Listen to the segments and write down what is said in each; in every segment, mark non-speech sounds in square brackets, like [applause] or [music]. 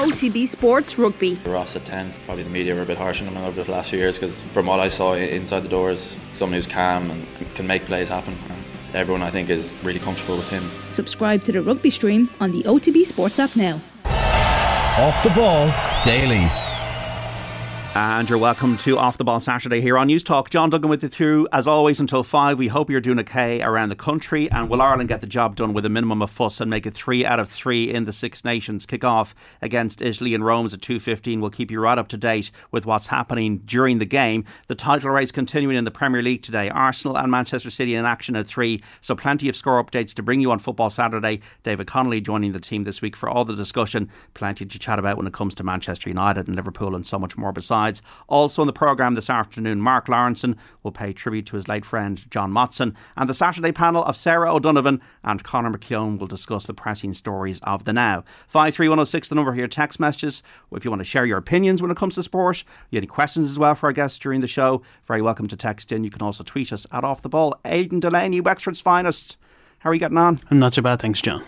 OTB Sports Rugby. Ross at 10, probably the media were a bit harsh on him over the last few years because from what I saw inside the doors, someone who's calm and can make plays happen. And everyone I think is really comfortable with him. Subscribe to the rugby stream on the OTB Sports app now. Off the ball daily. Uh, and you're welcome to Off the Ball Saturday here on Newstalk. John Duggan with you through, as always, until 5. We hope you're doing okay around the country. And will Ireland get the job done with a minimum of fuss and make it three out of three in the Six Nations? Kick off against Italy in Rome's at 2.15. We'll keep you right up to date with what's happening during the game. The title race continuing in the Premier League today. Arsenal and Manchester City in action at 3. So plenty of score updates to bring you on Football Saturday. David Connolly joining the team this week for all the discussion. Plenty to chat about when it comes to Manchester United and Liverpool and so much more besides. Also on the programme this afternoon, Mark Lawrenson will pay tribute to his late friend John Motson, and the Saturday panel of Sarah O'Donovan and Conor McKeown will discuss the pressing stories of the now. 53106, the number here, text messages. If you want to share your opinions when it comes to sport, you have any questions as well for our guests during the show, very welcome to text in. You can also tweet us at Off the Ball. Aidan Delaney, Wexford's finest. How are you getting on? I'm not so bad, thanks, John.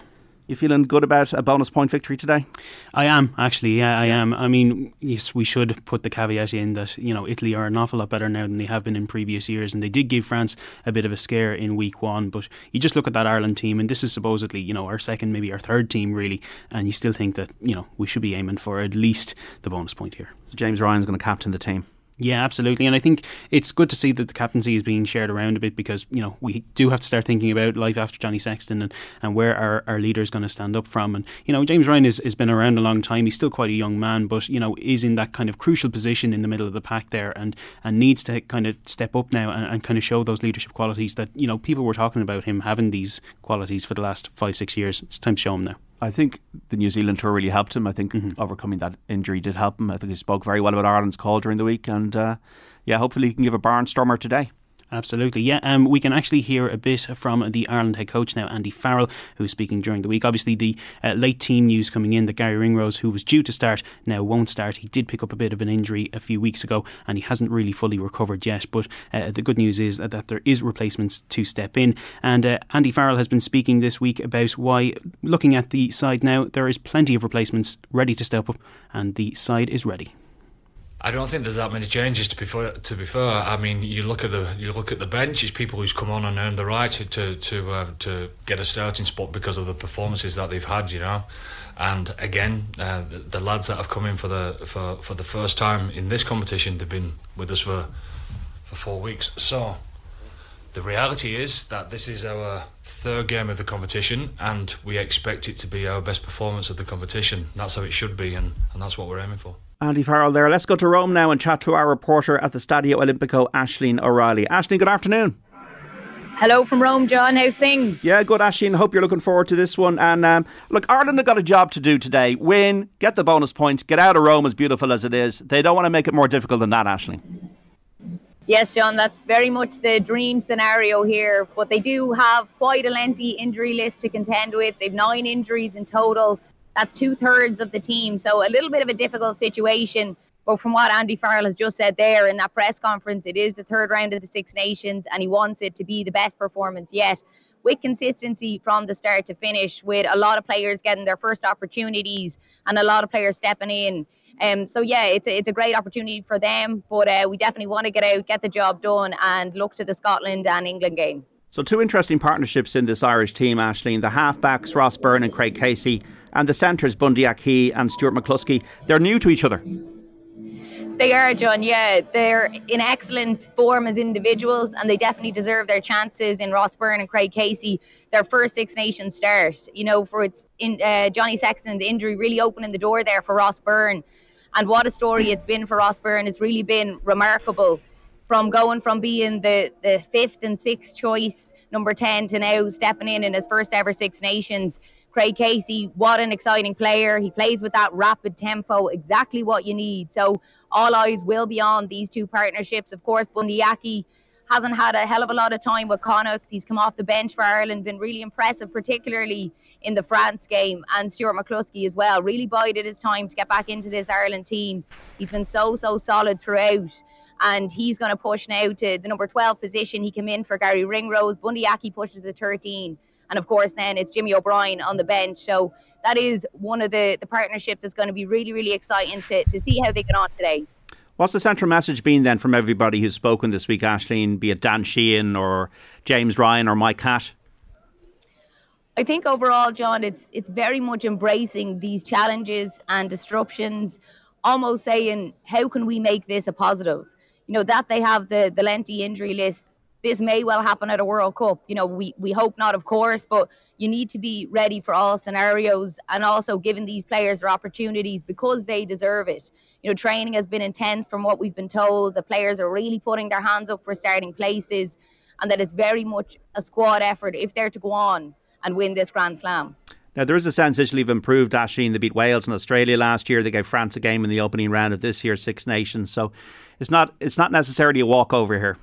You feeling good about a bonus point victory today? I am actually. Yeah, I am. I mean, yes, we should put the caveat in that you know Italy are an awful lot better now than they have been in previous years, and they did give France a bit of a scare in week one. But you just look at that Ireland team, and this is supposedly you know our second, maybe our third team really, and you still think that you know we should be aiming for at least the bonus point here. So James Ryan's going to captain the team. Yeah, absolutely. And I think it's good to see that the captaincy is being shared around a bit because, you know, we do have to start thinking about life after Johnny Sexton and, and where our, our leader is going to stand up from. And, you know, James Ryan has, has been around a long time. He's still quite a young man, but, you know, is in that kind of crucial position in the middle of the pack there and, and needs to kind of step up now and, and kind of show those leadership qualities that, you know, people were talking about him having these qualities for the last five, six years. It's time to show him now. I think the New Zealand tour really helped him. I think mm-hmm. overcoming that injury did help him. I think he spoke very well about Ireland's call during the week, and uh, yeah, hopefully he can give a barnstormer today. Absolutely, yeah. Um, we can actually hear a bit from the Ireland head coach now, Andy Farrell, who's speaking during the week. Obviously, the uh, late team news coming in that Gary Ringrose, who was due to start, now won't start. He did pick up a bit of an injury a few weeks ago, and he hasn't really fully recovered yet. But uh, the good news is that, that, there is replacements to step in. And uh, Andy Farrell has been speaking this week about why, looking at the side now, there is plenty of replacements ready to step up, and the side is ready. I don't think there's that many changes to be fair. To be fair, I mean, you look at the you look at the bench. It's people who's come on and earned the right to to uh, to get a starting spot because of the performances that they've had. You know, and again, uh, the, the, lads that have come in for the for, for the first time in this competition, they've been with us for for four weeks. So the reality is that this is our third game of the competition, and we expect it to be our best performance of the competition. That's how it should be, and, and that's what we're aiming for. Andy Farrell there. Let's go to Rome now and chat to our reporter at the Stadio Olimpico, Ashleen O'Reilly. Ashleen, good afternoon. Hello from Rome, John. How's things? Yeah, good, Ashleen. Hope you're looking forward to this one. And um, look, Ireland have got a job to do today. Win, get the bonus point, get out of Rome as beautiful as it is. They don't want to make it more difficult than that, Ashleen. Yes, John, that's very much the dream scenario here. But they do have quite a lengthy injury list to contend with. They've nine injuries in total. That's two thirds of the team. So a little bit of a difficult situation. But from what Andy Farrell has just said there in that press conference, it is the third round of the Six Nations and he wants it to be the best performance yet. With consistency from the start to finish, with a lot of players getting their first opportunities and a lot of players stepping in. Um, so yeah, it's a, it's a great opportunity for them, but uh, we definitely want to get out, get the job done, and look to the Scotland and England game. So two interesting partnerships in this Irish team, Ashleen. The halfbacks Ross Byrne and Craig Casey, and the centres Bundee Aki and Stuart McCloskey. They're new to each other. They are, John. Yeah, they're in excellent form as individuals, and they definitely deserve their chances in Ross Byrne and Craig Casey. Their first Six Nations start, you know, for its in uh, Johnny Sexton's injury, really opening the door there for Ross Byrne. And what a story it's been for Ross Byrne. It's really been remarkable from going from being the, the fifth and sixth choice, number 10, to now stepping in in his first ever Six Nations. Craig Casey, what an exciting player. He plays with that rapid tempo, exactly what you need. So all eyes will be on these two partnerships. Of course, Bundee Aki hasn't had a hell of a lot of time with Connacht. He's come off the bench for Ireland, been really impressive, particularly in the France game, and Stuart McCloskey as well. Really bided his time to get back into this Ireland team. He's been so, so solid throughout and he's going to push now to the number 12 position. He came in for Gary Ringrose. Bundyaki Aki pushes the 13. And of course, then it's Jimmy O'Brien on the bench. So that is one of the, the partnerships that's going to be really, really exciting to, to see how they get on today. What's the central message been then from everybody who's spoken this week, Ashleen, be it Dan Sheehan or James Ryan or Mike Catt? I think overall, John, it's it's very much embracing these challenges and disruptions, almost saying, how can we make this a positive? You know, that they have the the lengthy injury list. This may well happen at a World Cup. You know, we we hope not, of course, but you need to be ready for all scenarios and also giving these players their opportunities because they deserve it. You know, training has been intense from what we've been told. The players are really putting their hands up for starting places and that it's very much a squad effort if they're to go on and win this Grand Slam. Now, there is a sense Italy have improved, Ashleen. They beat Wales and Australia last year. They gave France a game in the opening round of this year's Six Nations. So it's not, it's not necessarily a walkover here.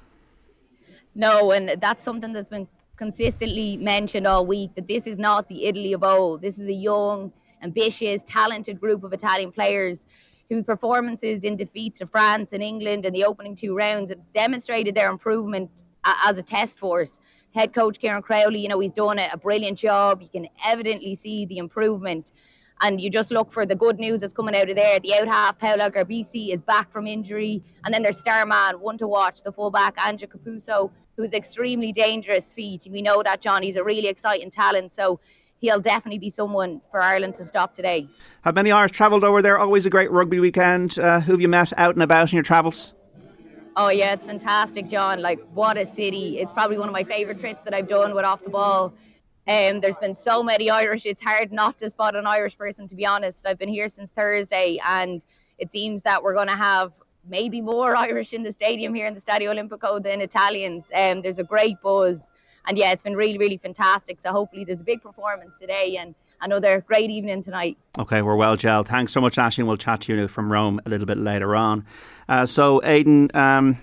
No, and that's something that's been consistently mentioned all week that this is not the Italy of old. This is a young, ambitious, talented group of Italian players whose performances in defeats to France and England in the opening two rounds have demonstrated their improvement as a test force head coach Kieran Crowley, you know, he's done a, a brilliant job. You can evidently see the improvement. And you just look for the good news that's coming out of there. The out half, Paolo Garbisi, is back from injury. And then there's star man, one to watch, the fullback, Ange Capuozzo, who's extremely dangerous feet. We know that, John. He's a really exciting talent. So he'll definitely be someone for Ireland to stop today. Have many Irish travelled over there? Always a great rugby weekend. Uh, who have you met out and about in your travels? Oh yeah, it's fantastic, John. Like what a city. It's probably one of my favorite trips that I've done with off the ball. Um, there's been so many Irish. It's hard not to spot an Irish person, to be honest. I've been here since Thursday, and it seems that we're going to have maybe more [laughs] Irish in the stadium here in the Stadio Olimpico than Italians. Um, there's a great buzz, and yeah, it's been really, really fantastic. So hopefully, there's a big performance today, and another great evening tonight. Okay, we're well gelled. Thanks so much, Ashley. We'll chat to you from Rome a little bit later on. Uh, so, Aidan, um,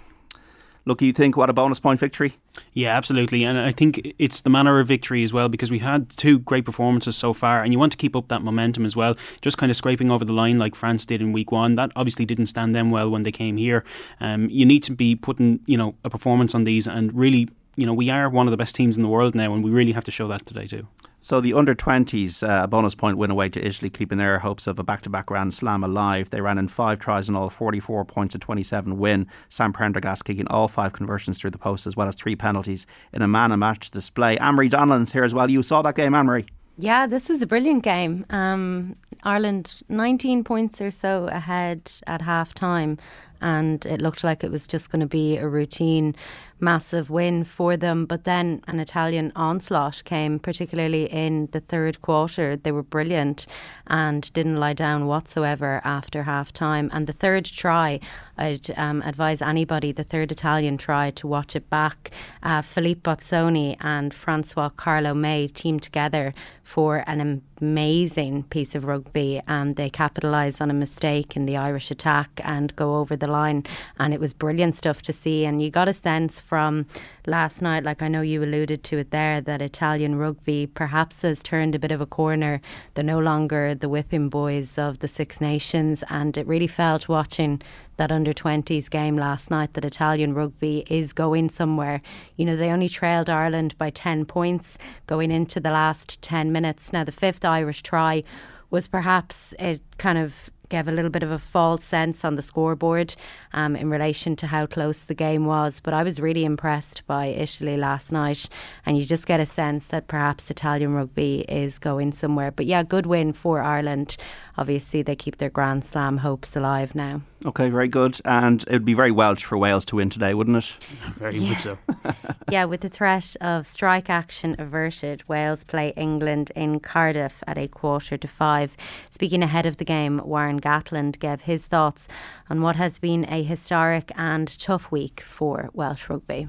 look, you think what a bonus point victory? Yeah, absolutely. And I think it's the manner of victory as well because we had two great performances so far and you want to keep up that momentum as well. Just kind of scraping over the line like France did in week one. That obviously didn't stand them well when they came here. Um, you need to be putting, you know, a performance on these and really you know, we are one of the best teams in the world now, and we really have to show that today too. So the under 20s, uh, a bonus point win away to Italy, keeping their hopes of a back to back Grand Slam alive. They ran in five tries and all, 44 points to 27 win. Sam Prendergast kicking all five conversions through the post, as well as three penalties in a man and match display. Anne-Marie Donnellan's here as well. You saw that game, Anne-Marie? Yeah, this was a brilliant game. Um, Ireland 19 points or so ahead at half time, and it looked like it was just going to be a routine massive win for them. But then an Italian onslaught came, particularly in the third quarter. They were brilliant and didn't lie down whatsoever after half time. And the third try, I'd um, advise anybody, the third Italian try, to watch it back. Uh, Philippe Bozzoni and Francois Carlo May teamed together for an amazing piece of rugby and they capitalise on a mistake in the Irish attack and go over the line. And it was brilliant stuff to see. And you got a sense from last night, like I know you alluded to it there, that Italian rugby perhaps has turned a bit of a corner. They're no longer the whipping boys of the Six Nations, and it really felt watching that under 20s game last night that Italian rugby is going somewhere. You know, they only trailed Ireland by 10 points going into the last 10 minutes. Now, the fifth Irish try was perhaps it kind of gave a little bit of a false sense on the scoreboard um, in relation to how close the game was. But I was really impressed by Italy last night, and you just get a sense that perhaps Italian rugby is going somewhere. But yeah, good win for Ireland. Obviously, they keep their Grand Slam hopes alive now. Okay, very good. And it would be very Welsh for Wales to win today, wouldn't it? [laughs] Very yeah. much so. [laughs] yeah, with the threat of strike action averted, Wales play England in Cardiff at a quarter to five. Speaking ahead of the game, Warren Gatland gave his thoughts on what has been a historic and tough week for Welsh rugby.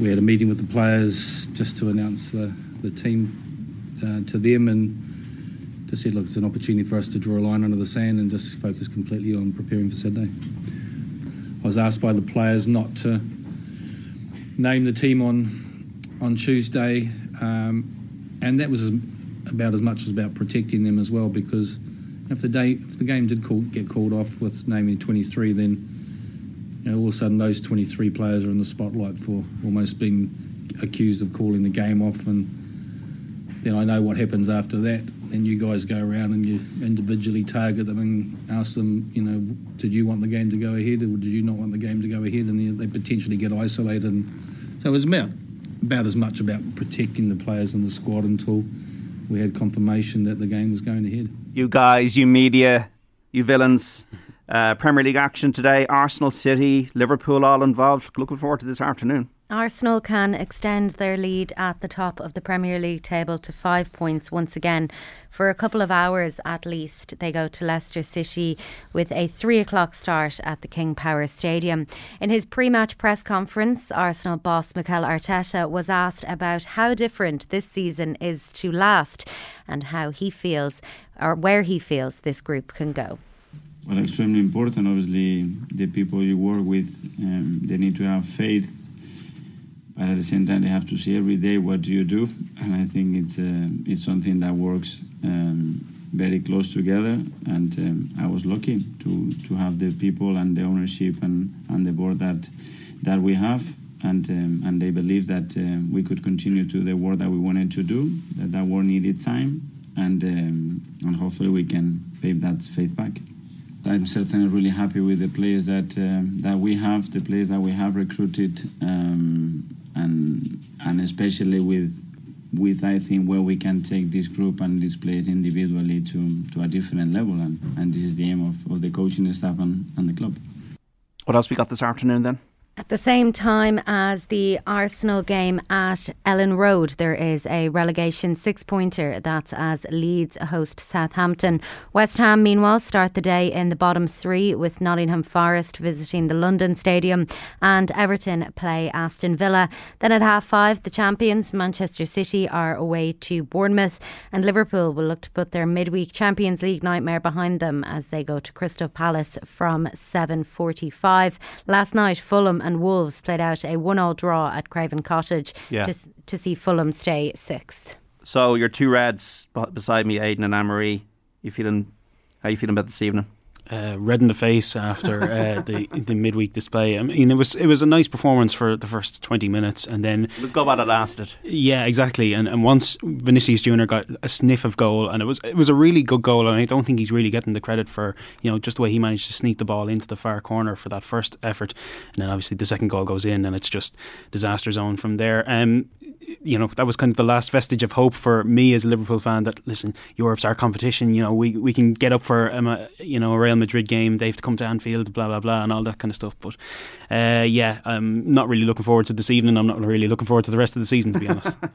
We had a meeting with the players just to announce the, the team uh, to them and to said, look, it's an opportunity for us to draw a line under the sand and just focus completely on preparing for Sydney. I was asked by the players not to name the team on on Tuesday, um, and that was about as much as about protecting them as well. Because if the day if the game did call, get called off with naming 23, then you know, all of a sudden those 23 players are in the spotlight for almost being accused of calling the game off and then I know what happens after that. And you guys go around and you individually target them and ask them, you know, did you want the game to go ahead or did you not want the game to go ahead? And they potentially get isolated. And so it was about about as much about protecting the players and the squad until we had confirmation that the game was going ahead. You guys, you media, you villains. Uh, Premier League action today. Arsenal, City, Liverpool, all involved. Looking forward to this afternoon. Arsenal can extend their lead at the top of the Premier League table to five points once again. For a couple of hours at least, they go to Leicester City with a three o'clock start at the King Power Stadium. In his pre match press conference, Arsenal boss Mikel Arteta was asked about how different this season is to last and how he feels or where he feels this group can go well, extremely important. Obviously, the people you work with, um, they need to have faith but at the same time they have to see every day what do you do. And i think it's uh, it's something that works um, very close together. And um, i was lucky to to have the people and the ownership and and the board that that we have. And um, and they believe that uh, we could continue to the work that we wanted to do that that work needed time. And um, and hopefully we can pay that faith back. I'm certainly really happy with the players that um, that we have, the players that we have recruited, um, and and especially with with I think where we can take this group and this players individually to to a different level and, and this is the aim of, of the coaching staff and, and the club. What else we got this afternoon then? At the same time as the Arsenal game at Elland Road, there is a relegation six pointer. That's as Leeds host Southampton. West Ham, meanwhile, start the day in the bottom three with Nottingham Forest visiting the London Stadium and Everton play Aston Villa. Then at half five, the champions, Manchester City, are away to Bournemouth and Liverpool will look to put their midweek Champions League nightmare behind them as they go to Crystal Palace from 7.45. Last night, Fulham and Wolves played out a one-all draw at Craven Cottage yeah. to, to see Fulham stay sixth. So your two Reds beside me, Aidan and Anne-Marie. You feeling? How you feeling about this evening? Uh, red in the face after uh, the [laughs] the midweek display. I mean, it was it was a nice performance for the first twenty minutes, and then it was good while it lasted. Yeah, exactly. And and once Vinicius Junior got a sniff of goal, and it was it was a really good goal, and I don't think he's really getting the credit for you know just the way he managed to sneak the ball into the far corner for that first effort, and then obviously the second goal goes in, and it's just disaster zone from there. Um, you know that was kind of the last vestige of hope for me as a Liverpool fan. That listen, Europe's our competition. You know we we can get up for um, a, you know a Real Madrid game. They have to come to Anfield, blah blah blah, and all that kind of stuff. But uh, yeah, I'm not really looking forward to this evening. I'm not really looking forward to the rest of the season, to be honest. [laughs]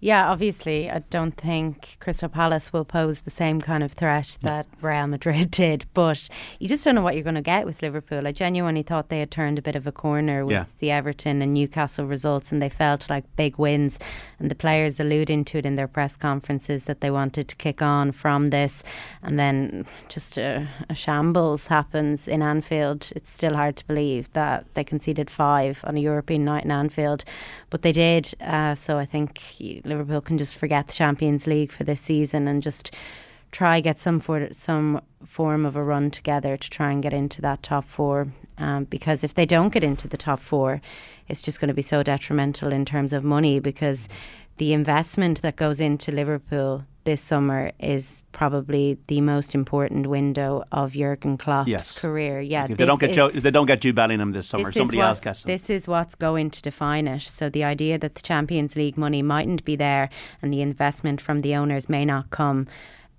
Yeah, obviously, I don't think Crystal Palace will pose the same kind of threat that Real Madrid [laughs] did, but you just don't know what you're going to get with Liverpool. I genuinely thought they had turned a bit of a corner with yeah. the Everton and Newcastle results, and they felt like big wins. And the players alluding to it in their press conferences that they wanted to kick on from this, and then just a, a shambles happens in Anfield. It's still hard to believe that they conceded five on a European night in Anfield, but they did. Uh, so I think. Liverpool can just forget the Champions League for this season and just try get some for some form of a run together to try and get into that top four. Um, because if they don't get into the top four, it's just going to be so detrimental in terms of money because the investment that goes into Liverpool this summer is probably the most important window of Jurgen Klopp's yes. career. Yeah, if they don't get Joe, they don't get Jude Bellingham this summer, this somebody else gets. This is what's going to define it. So the idea that the Champions League money mightn't be there and the investment from the owners may not come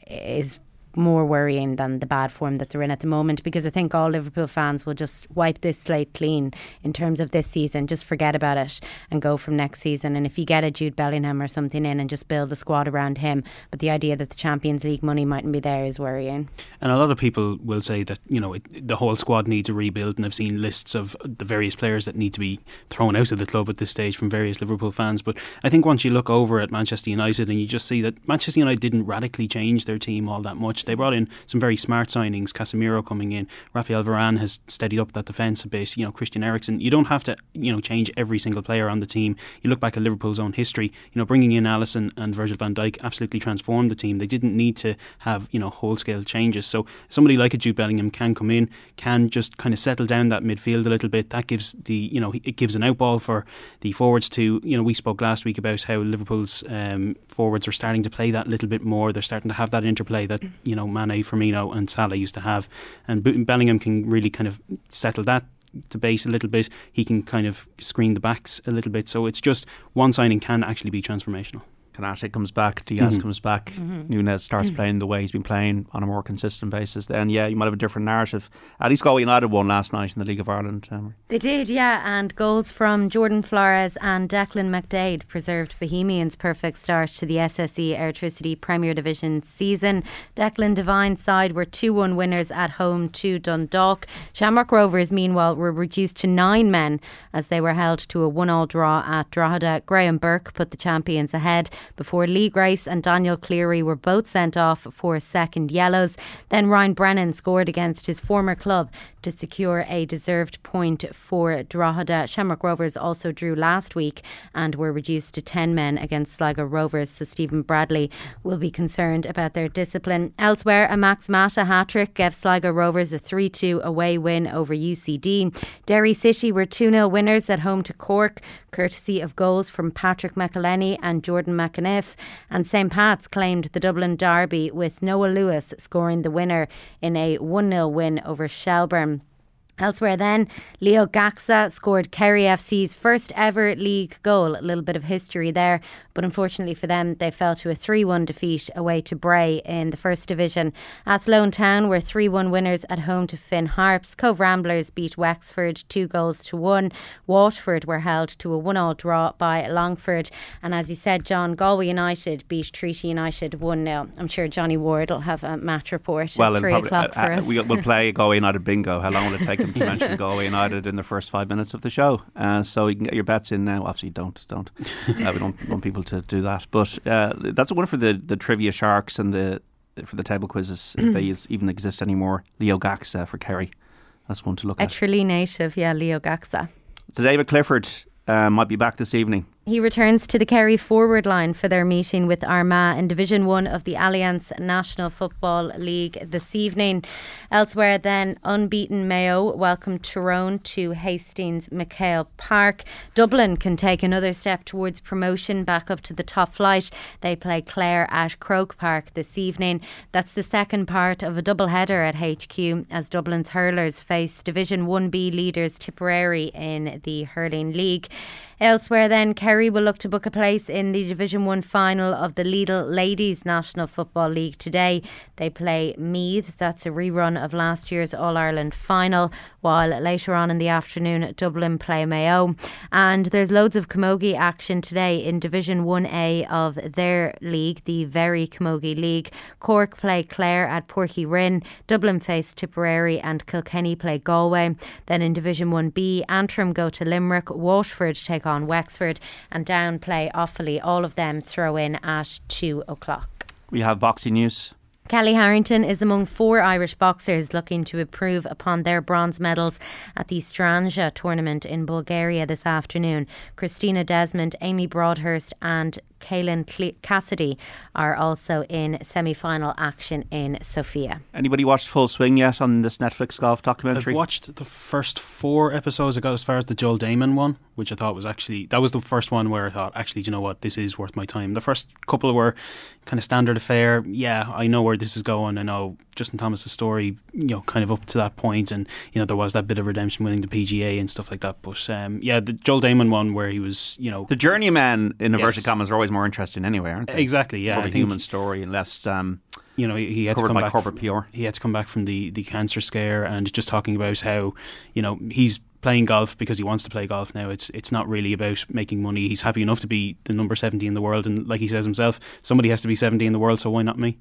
is more worrying than the bad form that they're in at the moment because I think all Liverpool fans will just wipe this slate clean in terms of this season, just forget about it and go from next season. And if you get a Jude Bellingham or something in and just build a squad around him, but the idea that the Champions League money mightn't be there is worrying. And a lot of people will say that, you know, it, the whole squad needs a rebuild, and I've seen lists of the various players that need to be thrown out of the club at this stage from various Liverpool fans. But I think once you look over at Manchester United and you just see that Manchester United didn't radically change their team all that much They brought in some very smart signings. Casemiro coming in, Rafael Varane has steadied up that defence a bit. You know, Christian Eriksen. You don't have to you know change every single player on the team. You look back at Liverpool's own history. You know, bringing in Alisson and Virgil Van Dijk absolutely transformed the team. They didn't need to have you know whole scale changes. So somebody like a Jude Bellingham can come in, can just kind of settle down that midfield a little bit. That gives the you know it gives an outball for the forwards to you know we spoke last week about how Liverpool's um, forwards are starting to play that little bit more. They're starting to have that interplay that you know Mane, Firmino, and Salah used to have, and Bellingham can really kind of settle that debate a little bit. He can kind of screen the backs a little bit. So it's just one signing can actually be transformational. Konaté comes back, Diaz mm-hmm. comes back, mm-hmm. Nunez starts mm-hmm. playing the way he's been playing on a more consistent basis, then yeah, you might have a different narrative. At least Galway United won last night in the League of Ireland. Um, they did, yeah, and goals from Jordan Flores and Declan McDaid preserved Bohemians' perfect start to the SSE Airtricity Premier Division season. Declan Devine's side were 2 1 winners at home to Dundalk. Shamrock Rovers, meanwhile, were reduced to nine men as they were held to a 1 all draw at Drogheda. Graham Burke put the champions ahead before Lee Grace and Daniel Cleary were both sent off for second yellows. Then Ryan Brennan scored against his former club to secure a deserved point for Drogheda. Shamrock Rovers also drew last week and were reduced to 10 men against Sligo Rovers, so Stephen Bradley will be concerned about their discipline. Elsewhere, a Max Mata hat trick gave Sligo Rovers a 3 2 away win over UCD. Derry City were 2 0 winners at home to Cork, courtesy of goals from Patrick McEleney and Jordan And St Pat's claimed the Dublin Derby with Noah Lewis scoring the winner in a 1 0 win over Shelbourne. Elsewhere, then, Leo Gaxha scored Kerry FC's first ever league goal. A little bit of history there, but unfortunately for them, they fell to a 3 1 defeat away to Bray in the First Division. Athlone Town were 3 1 winners at home to Finn Harps. Cobh Ramblers beat Wexford 2 goals to 1. Waterford were held to a 1 all draw by Longford. And as you said, John, Galway United beat Treaty United 1 0. I'm sure Johnny Ward will have a match report well, at 3 probably, o'clock uh, for uh, us. We'll play Galway United bingo. How long will it take [laughs] him to mention [laughs] Galway United in the first five minutes of the show? Uh, so you can get your bets in now. Obviously, don't. don't. [laughs] Uh, we don't want people to do that. But uh, that's a one for the, the trivia sharks and the for the table quizzes if they even exist anymore. Leo Gaxha for Kerry. That's one to look a at. A Tralee native, yeah, Leo Gaxha. So David Clifford uh, might be back this evening. He returns to the Kerry forward line for their meeting with Armagh in Division 1 of the Allianz National Football League this evening. Elsewhere, then, unbeaten Mayo welcome Tyrone to Hastings McHale Park. Dublin can take another step towards promotion back up to the top flight. They play Clare at Croke Park this evening. That's the second part of a double header at HQ as Dublin's hurlers face Division 1B leaders Tipperary in the Hurling League. Elsewhere, then, Kerry will look to book a place in the Division 1 final of the Lidl Ladies National Football League today. They play Meath, that's a rerun of last year's All Ireland final, while later on in the afternoon, Dublin play Mayo. And there's loads of camogie action today in Division 1A of their league, the Very Camogie League. Cork play Clare at Uí Rinn, Dublin face Tipperary, and Kilkenny play Galway. Then in Division 1B, Antrim go to Limerick, Waterford take on Wexford, and Down play Offaly. All of them throw in at 2 o'clock. We have boxing news. Kellie Harrington is among four Irish boxers looking to improve upon their bronze medals at the Strandja tournament in Bulgaria this afternoon. Christina Desmond, Amy Broadhurst, and Kaylin Cassidy are also in semi final action in Sofia. Anybody watched Full Swing yet on this Netflix golf documentary? I've watched the first four episodes. I got as far as the Joel Dahmen one, which I thought was actually, that was the first one where I thought, actually, you know what, this is worth my time. The first couple were kind of standard affair. Yeah, I know where this is going. I know Justin Thomas's story, you know, kind of up to that point, and you know there was that bit of redemption winning the PGA and stuff like that. But um, yeah, the Joel Dahmen one where he was, you know, the journeyman in inverted yes. commas are always more interesting anyway, aren't they? Exactly. Yeah, more of a human story, less. Um, you know, he, he had to come back corporate PR. He had to come back from the, the cancer scare and just talking about how, you know, he's playing golf because he wants to play golf now. It's it's not really about making money. He's happy enough to be the number 70 in the world. And like he says himself, somebody has to be 70 in the world, so why not me?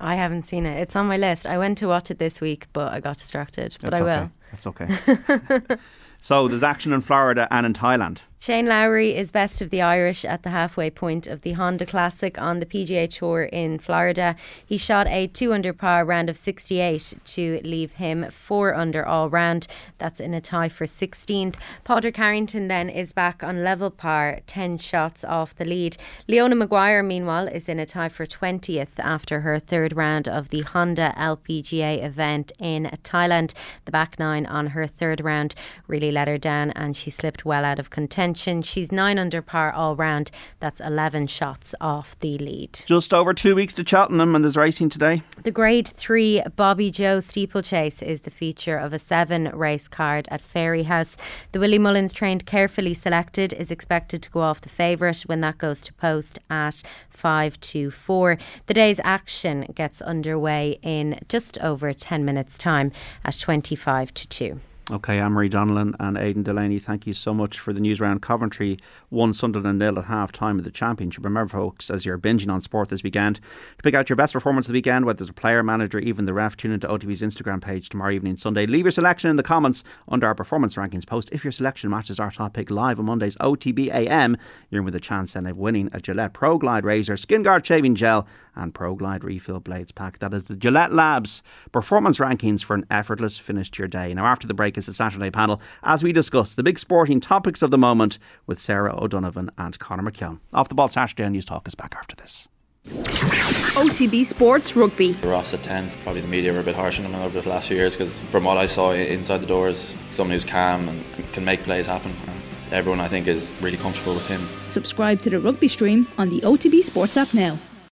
I haven't seen it. It's on my list. I went to watch it this week, but I got distracted. But That's I will. Okay. That's okay. [laughs] so there's action in Florida and in Thailand. Shane Lowry is best of the Irish at the halfway point of the Honda Classic on the PGA Tour in Florida. He shot a 2 under par round of 68 to leave him 4 under all round. That's in a tie for 16th. Padraig Harrington then is back on level par, 10 shots off the lead. Leona Maguire, meanwhile, is in a tie for 20th after her third round of the Honda LPGA event in Thailand. The back nine on her third round really let her down and she slipped well out of contention mention, she's nine under par all round. That's 11 shots off the lead. Just over two weeks to Cheltenham, and there's racing today. The Grade 3 Bobbyjo Steeplechase is the feature of a seven race card at Fairyhouse. The Willie Mullins trained carefully selected is expected to go off the favourite when that goes to post at 5 to 4. The day's action gets underway in just over 10 minutes' time at 25 to 2. Okay, Anne-Marie Donnellan and Aidan Delaney, thank you so much for the news round. Coventry won Sunderland nil at half time of the championship. Remember, folks, as you're binging on sport this weekend, to pick out your best performance of the weekend, whether it's a player, manager, even the ref, tune into OTB's Instagram page tomorrow evening, Sunday. Leave your selection in the comments under our performance rankings post. If your selection matches our top pick live on Monday's OTB AM, you're in with a chance then of winning a Gillette Pro Glide razor, Skin Guard shaving gel, and Pro Glide refill blades pack. That is the Gillette Labs performance rankings for an effortless finish to your day. Now, after the break is the Saturday panel as we discuss the big sporting topics of the moment with Sarah O'Donovan and Conor McKeown. Off the ball Saturday and Newstalk is back after this. OTB Sports Rugby. Ross at 10, probably the media were a bit harsh on him over the last few years because from what I saw inside the doors, someone who's calm and can make plays happen. And everyone, I think, is really comfortable with him. Subscribe to the rugby stream on the OTB Sports app now.